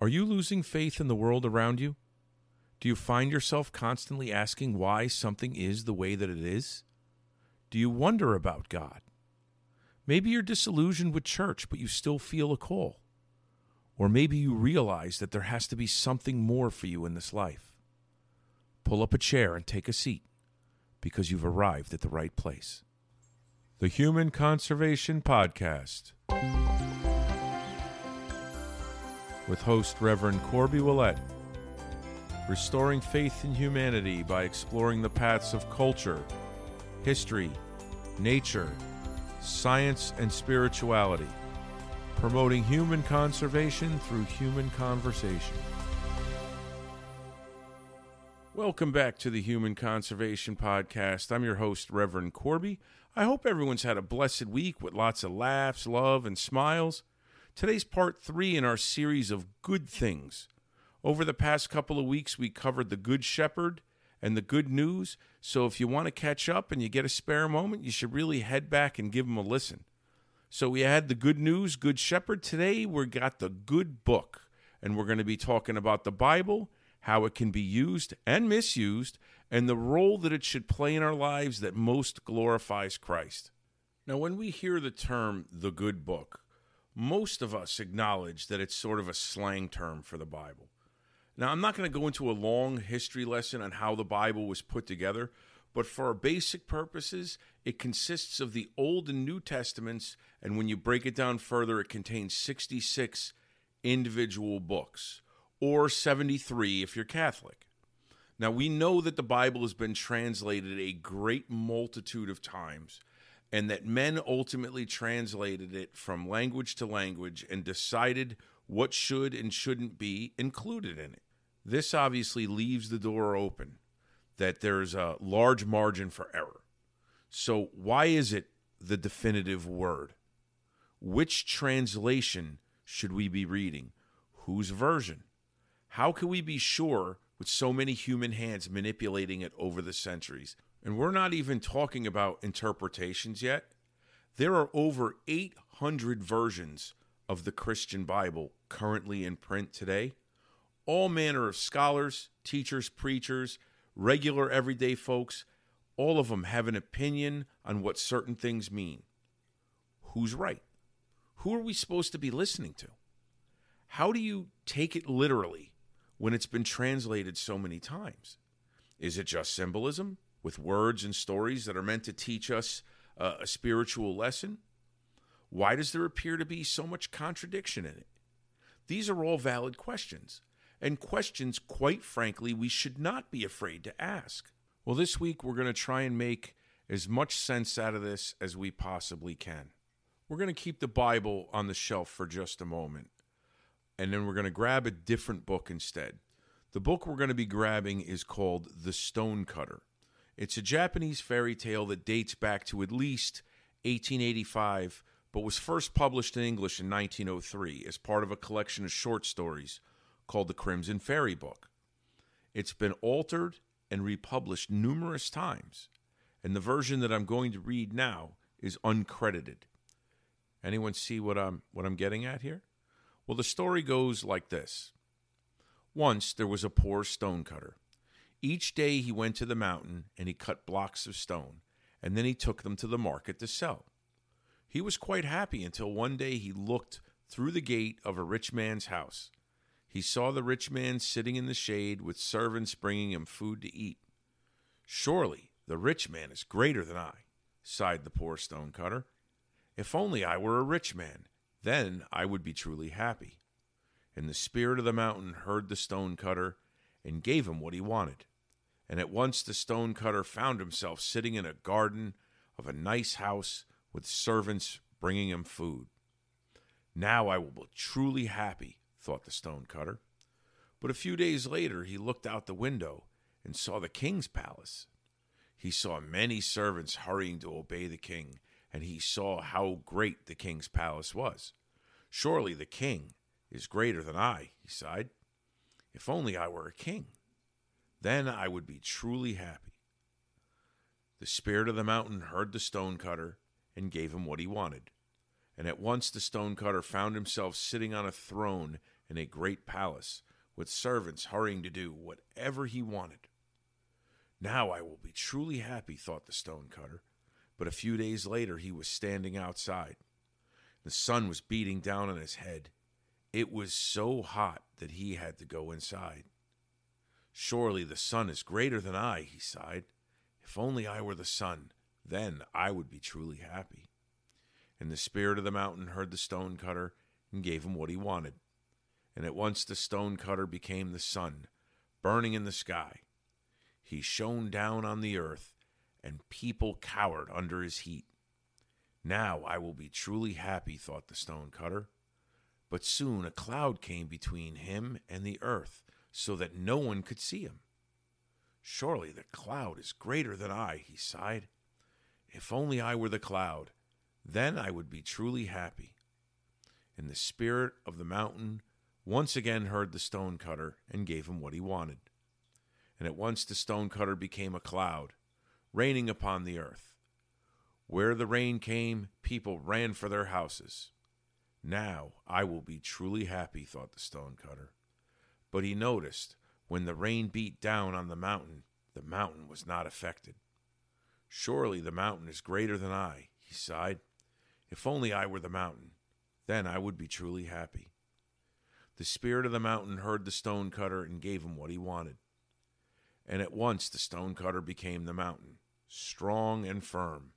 Are you losing faith in the world around you? Do you find yourself constantly asking why something is the way that it is? Do you wonder about God? Maybe you're disillusioned with church, but you still feel a call. Or maybe you realize that there has to be something more for you in this life. Pull up a chair and take a seat because you've arrived at the right place. The Human Conservation Podcast with host Reverend Corbiey Willett, restoring faith in humanity by exploring the paths of culture, history, nature, science, and spirituality, promoting human conservation through human conversation. Welcome back to the Human Conservation Podcast. I'm your host, Reverend Corbiey. I hope everyone's had a blessed week with lots of laughs, love, and smiles. Today's part three in our series of good things. Over the past couple of weeks, we covered the Good Shepherd and the good news. So if you want to catch up and you get a spare moment, you should really head back and give them a listen. So we had the good news, Good Shepherd. Today we got the good book, and we're going to be talking about the Bible, how it can be used and misused, and the role that it should play in our lives that most glorifies Christ. Now, when we hear the term the good book, most of us acknowledge that it's sort of a slang term for the Bible. Now, I'm not going to go into a long history lesson on how the Bible was put together, but for our basic purposes, it consists of the Old and New Testaments, and when you break it down further, it contains 66 individual books, or 73 if you're Catholic. Now, we know that the Bible has been translated a great multitude of times, and that men ultimately translated it from language to language and decided what should and shouldn't be included in it. This obviously leaves the door open that there's a large margin for error. So, why is it the definitive word? Which translation should we be reading? Whose version? How can we be sure with so many human hands manipulating it over the centuries? And we're not even talking about interpretations yet. There are over 800 versions of the Christian Bible currently in print today. All manner of scholars, teachers, preachers, regular everyday folks, all of them have an opinion on what certain things mean. Who's right? Who are we supposed to be listening to? How do you take it literally when it's been translated so many times? Is it just symbolism? With words and stories that are meant to teach us uh, a spiritual lesson? Why does there appear to be so much contradiction in it? These are all valid questions, and questions, quite frankly, we should not be afraid to ask. Well, this week we're going to try and make as much sense out of this as we possibly can. We're going to keep the Bible on the shelf for just a moment, and then we're going to grab a different book instead. The book we're going to be grabbing is called The Stonecutter. It's a Japanese fairy tale that dates back to at least 1885, but was first published in English in 1903 as part of a collection of short stories called the Crimson Fairy Book. It's been altered and republished numerous times, and the version that I'm going to read now is uncredited. Anyone see what I'm what I'm getting at here? Well, the story goes like this. Once there was a poor stonecutter each day he went to the mountain and he cut blocks of stone, and then he took them to the market to sell. He was quite happy until one day he looked through the gate of a rich man's house. He saw the rich man sitting in the shade with servants bringing him food to eat. Surely the rich man is greater than I, sighed the poor stone cutter. If only I were a rich man, then I would be truly happy. And the spirit of the mountain heard the stone cutter and gave him what he wanted and at once the stonecutter found himself sitting in a garden of a nice house with servants bringing him food. Now I will be truly happy, thought the stonecutter. But a few days later he looked out the window and saw the king's palace. He saw many servants hurrying to obey the king, and he saw how great the king's palace was. Surely the king is greater than I, he sighed. If only I were a king. Then I would be truly happy. The spirit of the mountain heard the stonecutter and gave him what he wanted. And at once the stonecutter found himself sitting on a throne in a great palace, with servants hurrying to do whatever he wanted. Now I will be truly happy, thought the stonecutter. But a few days later, he was standing outside. The sun was beating down on his head. It was so hot that he had to go inside. Surely the sun is greater than I, he sighed. If only I were the sun, then I would be truly happy. And the spirit of the mountain heard the stonecutter and gave him what he wanted. And at once the stonecutter became the sun, burning in the sky. He shone down on the earth, and people cowered under his heat. Now I will be truly happy, thought the stonecutter. But soon a cloud came between him and the earth, so that no one could see him. Surely the cloud is greater than I, he sighed. If only I were the cloud, then I would be truly happy. And the spirit of the mountain once again heard the stonecutter and gave him what he wanted. And at once the stonecutter became a cloud, raining upon the earth. Where the rain came, people ran for their houses. Now I will be truly happy, thought the stonecutter. But he noticed when the rain beat down on the mountain, the mountain was not affected. Surely the mountain is greater than I, he sighed. If only I were the mountain, then I would be truly happy. The spirit of the mountain heard the stonecutter and gave him what he wanted. And at once the stonecutter became the mountain, strong and firm.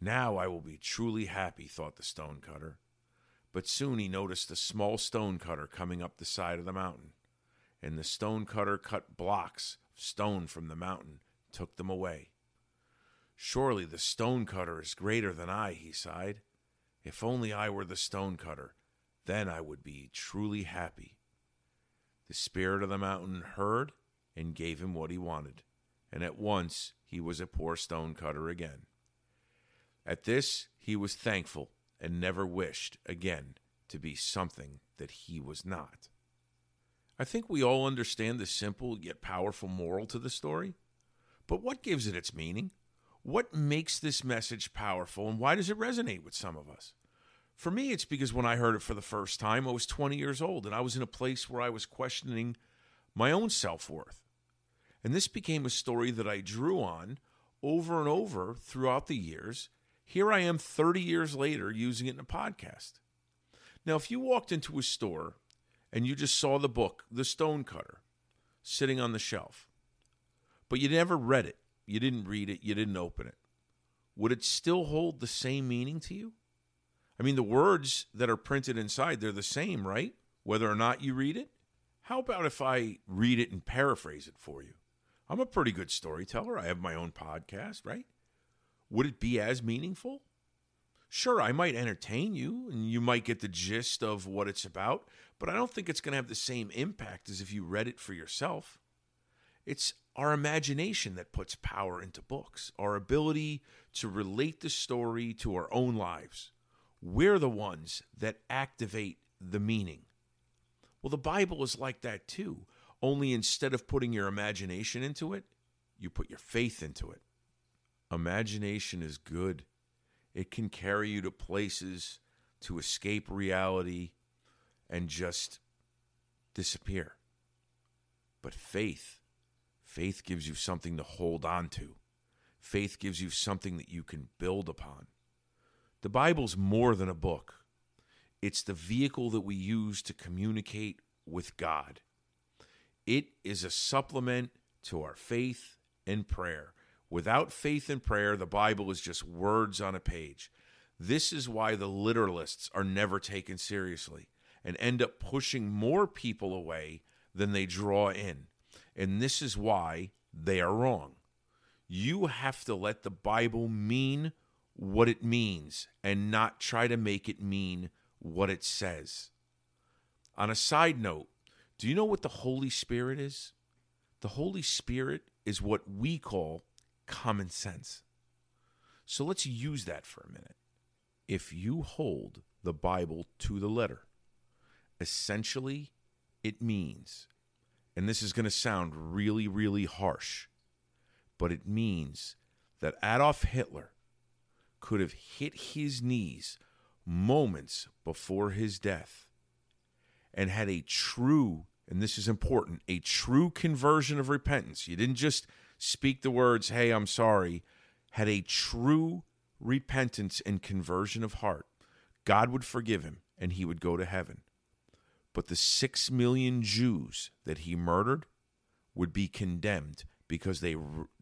Now I will be truly happy, thought the stonecutter. But soon he noticed a small stonecutter coming up the side of the mountain and the stonecutter cut blocks of stone from the mountain, took them away. Surely the stonecutter is greater than I, he sighed. If only I were the stonecutter, then I would be truly happy. The spirit of the mountain heard and gave him what he wanted, and at once he was a poor stonecutter again. At this he was thankful and never wished again to be something that he was not. I think we all understand the simple yet powerful moral to the story. But what gives it its meaning? What makes this message powerful and why does it resonate with some of us? For me, it's because when I heard it for the first time, I was 20 years old and I was in a place where I was questioning my own self worth. And this became a story that I drew on over and over throughout the years. Here I am 30 years later using it in a podcast. Now, if you walked into a store and you just saw the book, The Stonecutter, sitting on the shelf, but you never read it, you didn't read it, you didn't open it, would it still hold the same meaning to you? I mean, the words that are printed inside, they're the same, right? Whether or not you read it? How about if I read it and paraphrase it for you? I'm a pretty good storyteller. I have my own podcast, right? Would it be as meaningful? Sure, I might entertain you and you might get the gist of what it's about, but I don't think it's going to have the same impact as if you read it for yourself. It's our imagination that puts power into books, our ability to relate the story to our own lives. We're the ones that activate the meaning. Well, the Bible is like that too, only instead of putting your imagination into it, you put your faith into it. Imagination is good, it can carry you to places to escape reality and just disappear. But faith, faith gives you something to hold on to. Faith gives you something that you can build upon. The Bible's more than a book. It's the vehicle that we use to communicate with God. It is a supplement to our faith and prayer. Without faith and prayer, the Bible is just words on a page. This is why the literalists are never taken seriously and end up pushing more people away than they draw in. And this is why they are wrong. You have to let the Bible mean what it means and not try to make it mean what it says. On a side note, do you know what the Holy Spirit is? The Holy Spirit is what we call common sense. So let's use that for a minute. If you hold the Bible to the letter, essentially it means, and this is going to sound really, really harsh, but it means that Adolf Hitler could have hit his knees moments before his death and had a true, and this is important, a true conversion of repentance, you didn't just speak the words, hey, I'm sorry, had a true repentance and conversion of heart, God would forgive him and he would go to heaven. But the six million Jews that he murdered would be condemned because they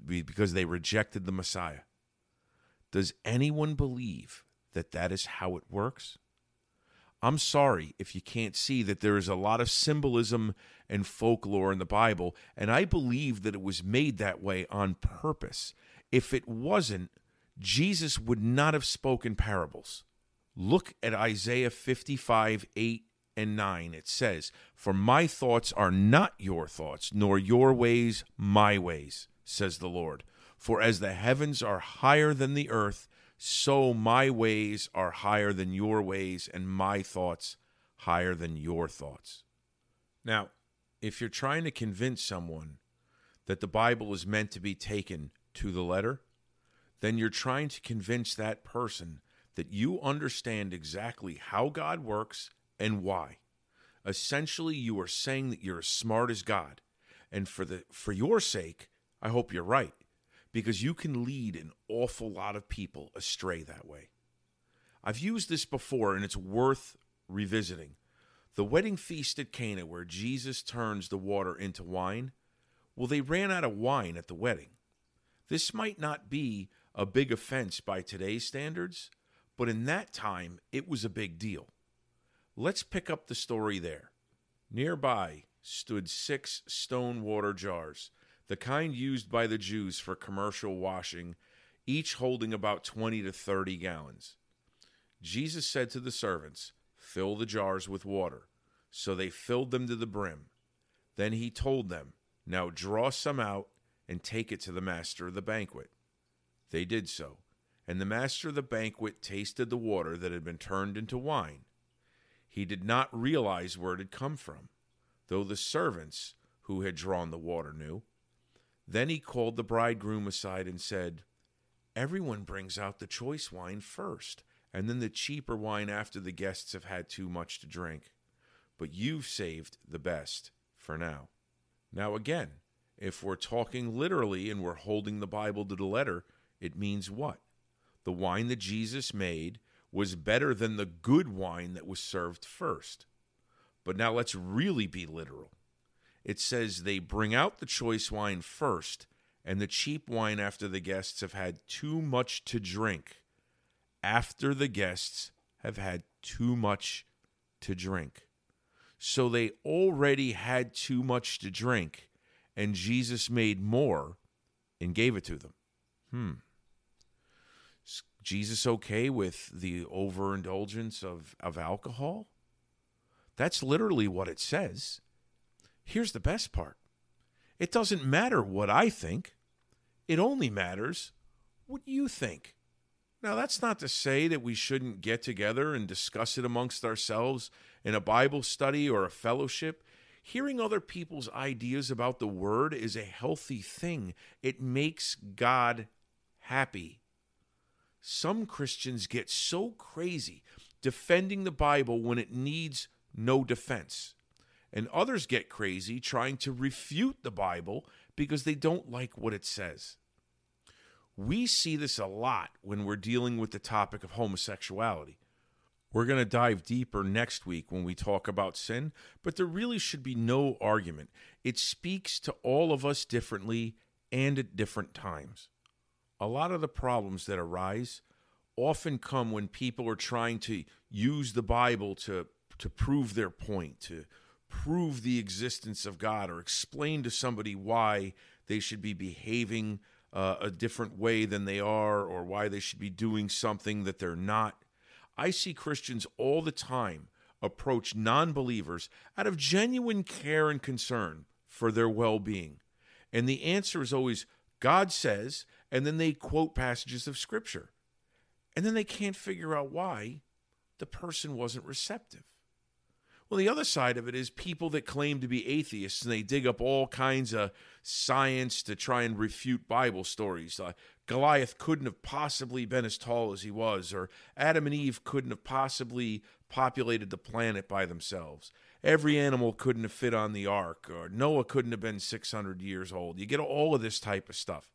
because they rejected the Messiah. Does anyone believe that that is how it works? I'm sorry if you can't see that there is a lot of symbolism and folklore in the Bible, and I believe that it was made that way on purpose. If it wasn't, Jesus would not have spoken parables. Look at Isaiah 55 8 and 9. It says, For my thoughts are not your thoughts, nor your ways my ways, says the Lord. For as the heavens are higher than the earth, so my ways are higher than your ways, and my thoughts higher than your thoughts. Now, if you're trying to convince someone that the Bible is meant to be taken to the letter, then you're trying to convince that person that you understand exactly how God works and why. Essentially, you are saying that you're as smart as God. And for the for your sake, I hope you're right because you can lead an awful lot of people astray that way. I've used this before and it's worth revisiting. The wedding feast at Cana, where Jesus turns the water into wine, well, they ran out of wine at the wedding. This might not be a big offense by today's standards, but in that time, it was a big deal. Let's pick up the story there. Nearby stood six stone water jars the kind used by the Jews for commercial washing, each holding about 20 to 30 gallons. Jesus said to the servants, Fill the jars with water. So they filled them to the brim. Then he told them, Now draw some out and take it to the master of the banquet. They did so, and the master of the banquet tasted the water that had been turned into wine. He did not realize where it had come from, though the servants who had drawn the water knew. Then he called the bridegroom aside and said, Everyone brings out the choice wine first, and then the cheaper wine after the guests have had too much to drink. But you've saved the best for now. Now, again, if we're talking literally and we're holding the Bible to the letter, it means what? The wine that Jesus made was better than the good wine that was served first. But now let's really be literal it says they bring out the choice wine first and the cheap wine after the guests have had too much to drink. After the guests have had too much to drink. So they already had too much to drink, and Jesus made more and gave it to them. Hmm. Is Jesus okay with the overindulgence of, of alcohol? That's literally what it says. Here's the best part it doesn't matter what I think, it only matters what you think. Now, that's not to say that we shouldn't get together and discuss it amongst ourselves in a Bible study or a fellowship. Hearing other people's ideas about the Word is a healthy thing, it makes God happy. Some Christians get so crazy defending the Bible when it needs no defense and others get crazy trying to refute the Bible because they don't like what it says. We see this a lot when we're dealing with the topic of homosexuality. We're going to dive deeper next week when we talk about sin, but there really should be no argument. It speaks to all of us differently and at different times. A lot of the problems that arise often come when people are trying to use the Bible to, to prove their point, to prove the existence of God or explain to somebody why they should be behaving uh, a different way than they are or why they should be doing something that they're not. I see Christians all the time approach non believers out of genuine care and concern for their well being. And the answer is always God says, and then they quote passages of Scripture. And then they can't figure out why the person wasn't receptive. Well, the other side of it is people that claim to be atheists and they dig up all kinds of science to try and refute Bible stories. Uh, Goliath couldn't have possibly been as tall as he was, or Adam and Eve couldn't have possibly populated the planet by themselves. every animal couldn't have fit on the ark, or Noah couldn't have been 600 years old. You get all of this type of stuff.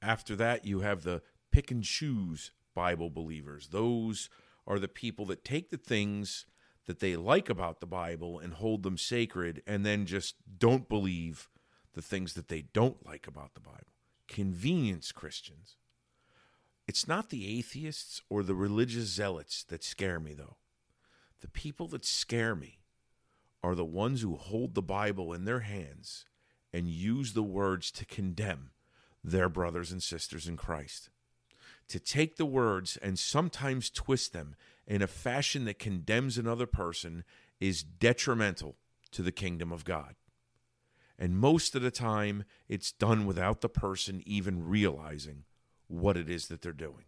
After that, you have the pick and choose Bible believers. Those are the people that take the things that they like about the Bible and hold them sacred and then just don't believe the things that they don't like about the Bible. Convenience Christians. It's not the atheists or the religious zealots that scare me, though. The people that scare me are the ones who hold the Bible in their hands and use the words to condemn their brothers and sisters in Christ. To take the words and sometimes twist them in a fashion that condemns another person is detrimental to the kingdom of God. And most of the time, it's done without the person even realizing what it is that they're doing.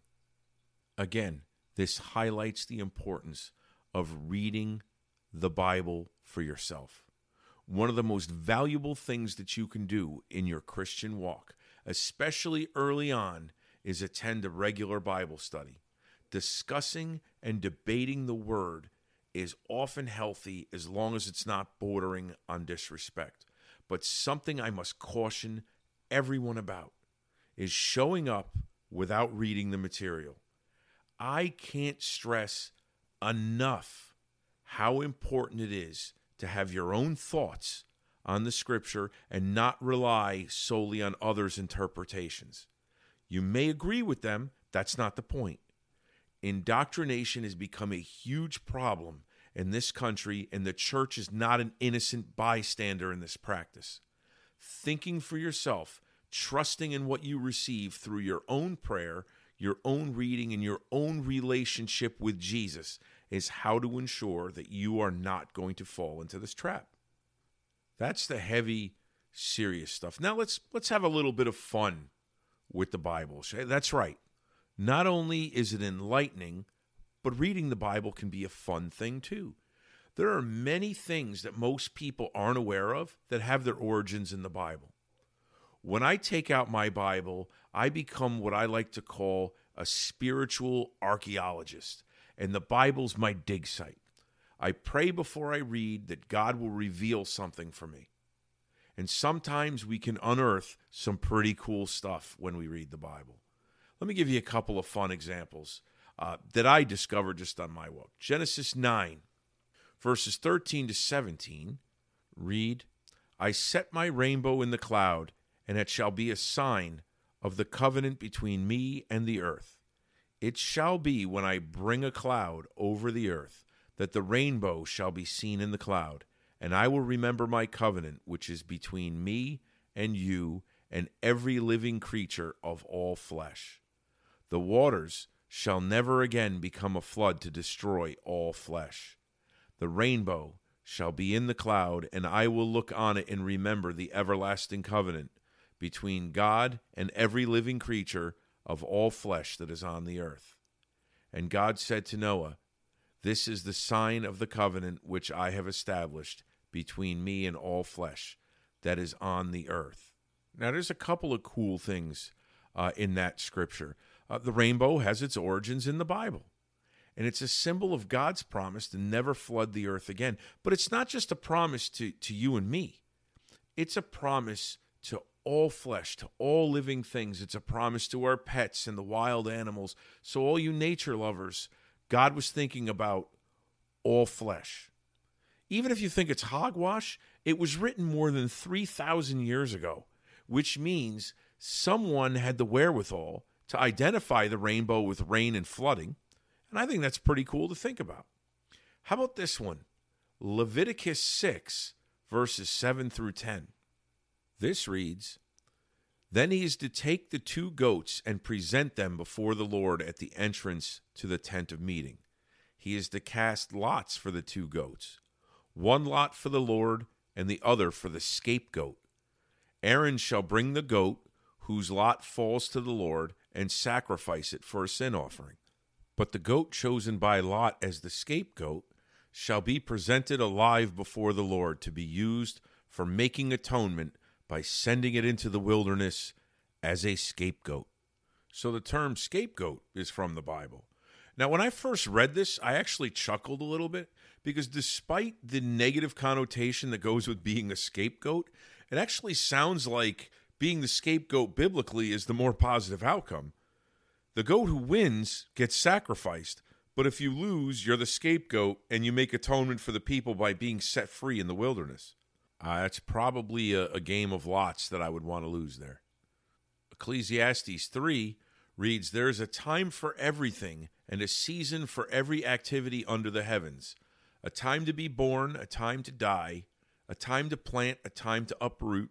Again, this highlights the importance of reading the Bible for yourself. One of the most valuable things that you can do in your Christian walk, especially early on, is attend a regular Bible study. Discussing and debating the Word is often healthy as long as it's not bordering on disrespect. But something I must caution everyone about is showing up without reading the material. I can't stress enough how important it is to have your own thoughts on the scripture and not rely solely on others' interpretations. You may agree with them, that's not the point. Indoctrination has become a huge problem in this country, and the church is not an innocent bystander in this practice. Thinking for yourself, trusting in what you receive through your own prayer, your own reading, and your own relationship with Jesus is how to ensure that you are not going to fall into this trap. That's the heavy, serious stuff. Now let's let's have a little bit of fun with the Bible. That's right. Not only is it enlightening, but reading the Bible can be a fun thing too. There are many things that most people aren't aware of that have their origins in the Bible. When I take out my Bible, I become what I like to call a spiritual archaeologist, and the Bible's my dig site. I pray before I read that God will reveal something for me. And sometimes we can unearth some pretty cool stuff when we read the Bible. Let me give you a couple of fun examples uh, that I discovered just on my walk. Genesis 9, verses 13 to 17 read, I set my rainbow in the cloud and it shall be a sign of the covenant between me and the earth. It shall be when I bring a cloud over the earth, that the rainbow shall be seen in the cloud, and I will remember my covenant which is between me and you and every living creature of all flesh. The waters shall never again become a flood to destroy all flesh. The rainbow shall be in the cloud, and I will look on it and remember the everlasting covenant between God and every living creature of all flesh that is on the earth. And God said to Noah, This is the sign of the covenant which I have established between me and all flesh that is on the earth. Now, there's a couple of cool things uh, in that scripture. Uh, the rainbow has its origins in the Bible, and it's a symbol of God's promise to never flood the earth again. But it's not just a promise to, to you and me, it's a promise to all flesh, to all living things. It's a promise to our pets and the wild animals. So, all you nature lovers, God was thinking about all flesh. Even if you think it's hogwash, it was written more than 3,000 years ago, which means someone had the wherewithal to identify the rainbow with rain and flooding. And I think that's pretty cool to think about. How about this one? Leviticus 6, verses 7 through 10. This reads Then he is to take the two goats and present them before the Lord at the entrance to the tent of meeting. He is to cast lots for the two goats, one lot for the Lord, and the other for the scapegoat. Aaron shall bring the goat, whose lot falls to the Lord, and sacrifice it for a sin offering. But the goat chosen by Lot as the scapegoat shall be presented alive before the Lord to be used for making atonement by sending it into the wilderness as a scapegoat. So the term scapegoat is from the Bible. Now, when I first read this, I actually chuckled a little bit because despite the negative connotation that goes with being a scapegoat, it actually sounds like being the scapegoat biblically is the more positive outcome. The goat who wins gets sacrificed, but if you lose, you're the scapegoat and you make atonement for the people by being set free in the wilderness. Uh, that's probably a, a game of lots that I would want to lose there. Ecclesiastes 3 reads There is a time for everything and a season for every activity under the heavens, a time to be born, a time to die, a time to plant, a time to uproot,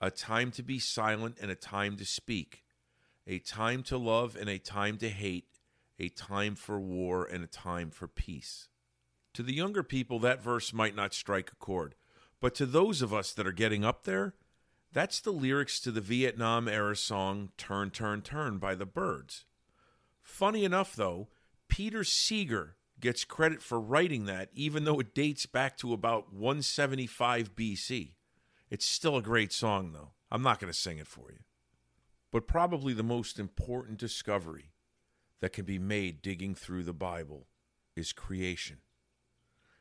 a time to be silent and a time to speak, a time to love and a time to hate, a time for war and a time for peace. To the younger people, that verse might not strike a chord, but to those of us that are getting up there, that's the lyrics to the Vietnam era song Turn, Turn, Turn by the Byrds. Funny enough, though, Peter Seeger gets credit for writing that, even though it dates back to about 175 BC. It's still a great song, though. I'm not going to sing it for you. But probably the most important discovery that can be made digging through the Bible is creation.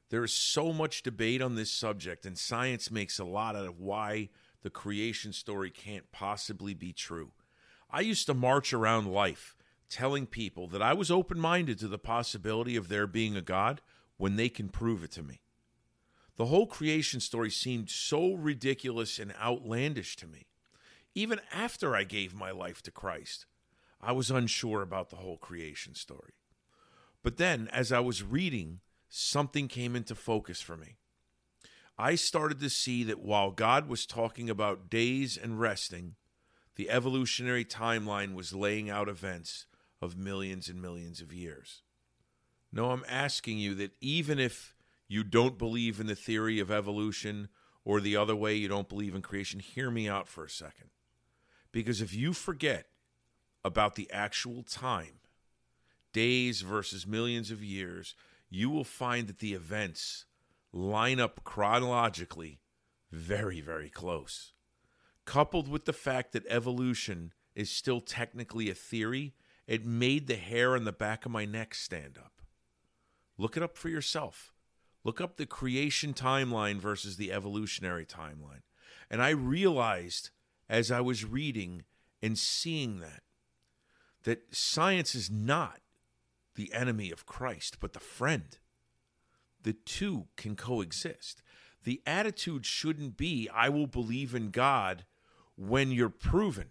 There is so much debate on this subject, and science makes a lot out of why the creation story can't possibly be true. I used to march around life telling people that I was open minded to the possibility of there being a God when they can prove it to me. The whole creation story seemed so ridiculous and outlandish to me. Even after I gave my life to Christ, I was unsure about the whole creation story. But then, as I was reading, something came into focus for me. I started to see that while God was talking about days and resting, the evolutionary timeline was laying out events of millions and millions of years. No, I'm asking you that even if you don't believe in the theory of evolution or the other way, you don't believe in creation, hear me out for a second. Because if you forget about the actual time, days versus millions of years, you will find that the events line up chronologically very, very close. Coupled with the fact that evolution is still technically a theory, it made the hair on the back of my neck stand up. Look it up for yourself. Look up the creation timeline versus the evolutionary timeline. And I realized as I was reading and seeing that, that science is not the enemy of Christ, but the friend. The two can coexist. The attitude shouldn't be, I will believe in God when you're proven.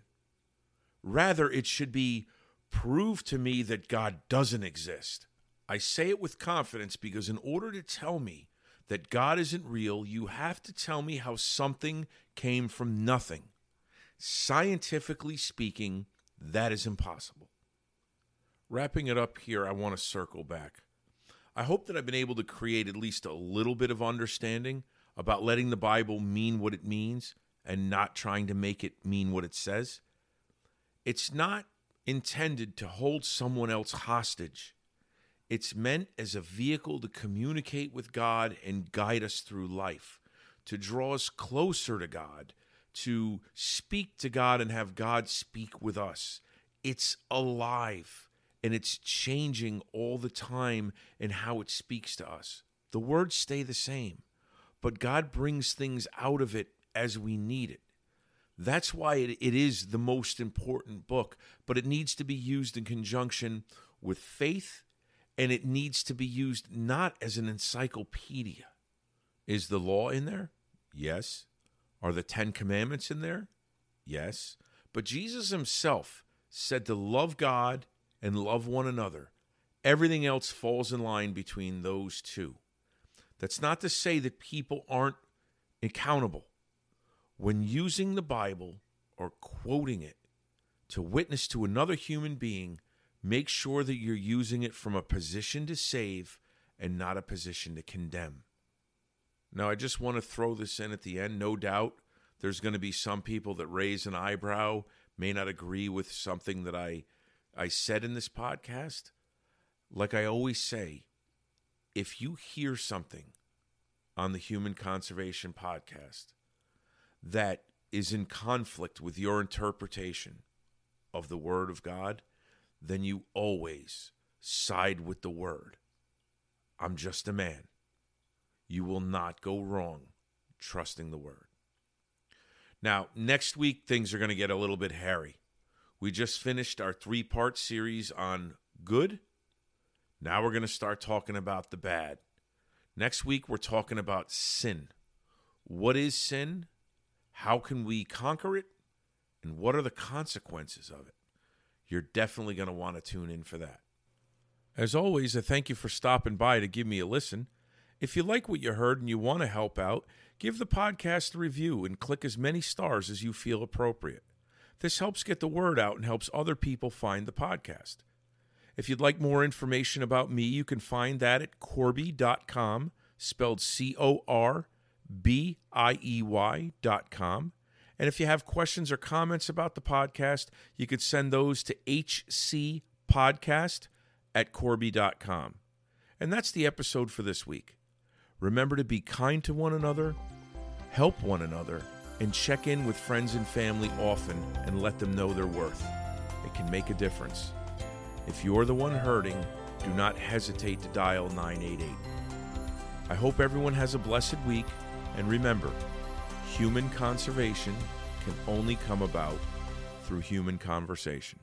Rather, it should be, prove to me that God doesn't exist. I say it with confidence because, in order to tell me that God isn't real, you have to tell me how something came from nothing. Scientifically speaking, that is impossible. Wrapping it up here, I want to circle back. I hope that I've been able to create at least a little bit of understanding about letting the Bible mean what it means and not trying to make it mean what it says. It's not intended to hold someone else hostage. It's meant as a vehicle to communicate with God and guide us through life, to draw us closer to God, to speak to God and have God speak with us. It's alive and it's changing all the time in how it speaks to us. The words stay the same, but God brings things out of it as we need it. That's why it, it is the most important book, but it needs to be used in conjunction with faith and it needs to be used not as an encyclopedia. Is the law in there? Yes. Are the Ten Commandments in there? Yes. But Jesus himself said to love God and love one another. Everything else falls in line between those two. That's not to say that people aren't accountable. When using the Bible or quoting it to witness to another human being, make sure that you're using it from a position to save and not a position to condemn. Now, I just want to throw this in at the end. No doubt there's going to be some people that raise an eyebrow, may not agree with something that I, I said in this podcast. Like I always say, if you hear something on the Human Conservation Podcast that is in conflict with your interpretation of the Word of God, then you always side with the Word. I'm just a man. You will not go wrong trusting the Word. Now, next week, things are going to get a little bit hairy. We just finished our three part series on good. Now we're going to start talking about the bad. Next week, we're talking about sin. What is sin? How can we conquer it? And what are the consequences of it? You're definitely going to want to tune in for that. As always, I thank you for stopping by to give me a listen. If you like what you heard and you want to help out, give the podcast a review and click as many stars as you feel appropriate. This helps get the word out and helps other people find the podcast. If you'd like more information about me, you can find that at corbiey.com, spelled C O R B I E Y.com. And if you have questions or comments about the podcast, you could send those to hcpodcast at corbiey.com. And that's the episode for this week. Remember to be kind to one another, help one another, and check in with friends and family often and let them know their worth. It can make a difference. If you're the one hurting, do not hesitate to dial 988. I hope everyone has a blessed week, and remember, human conservation can only come about through human conversation.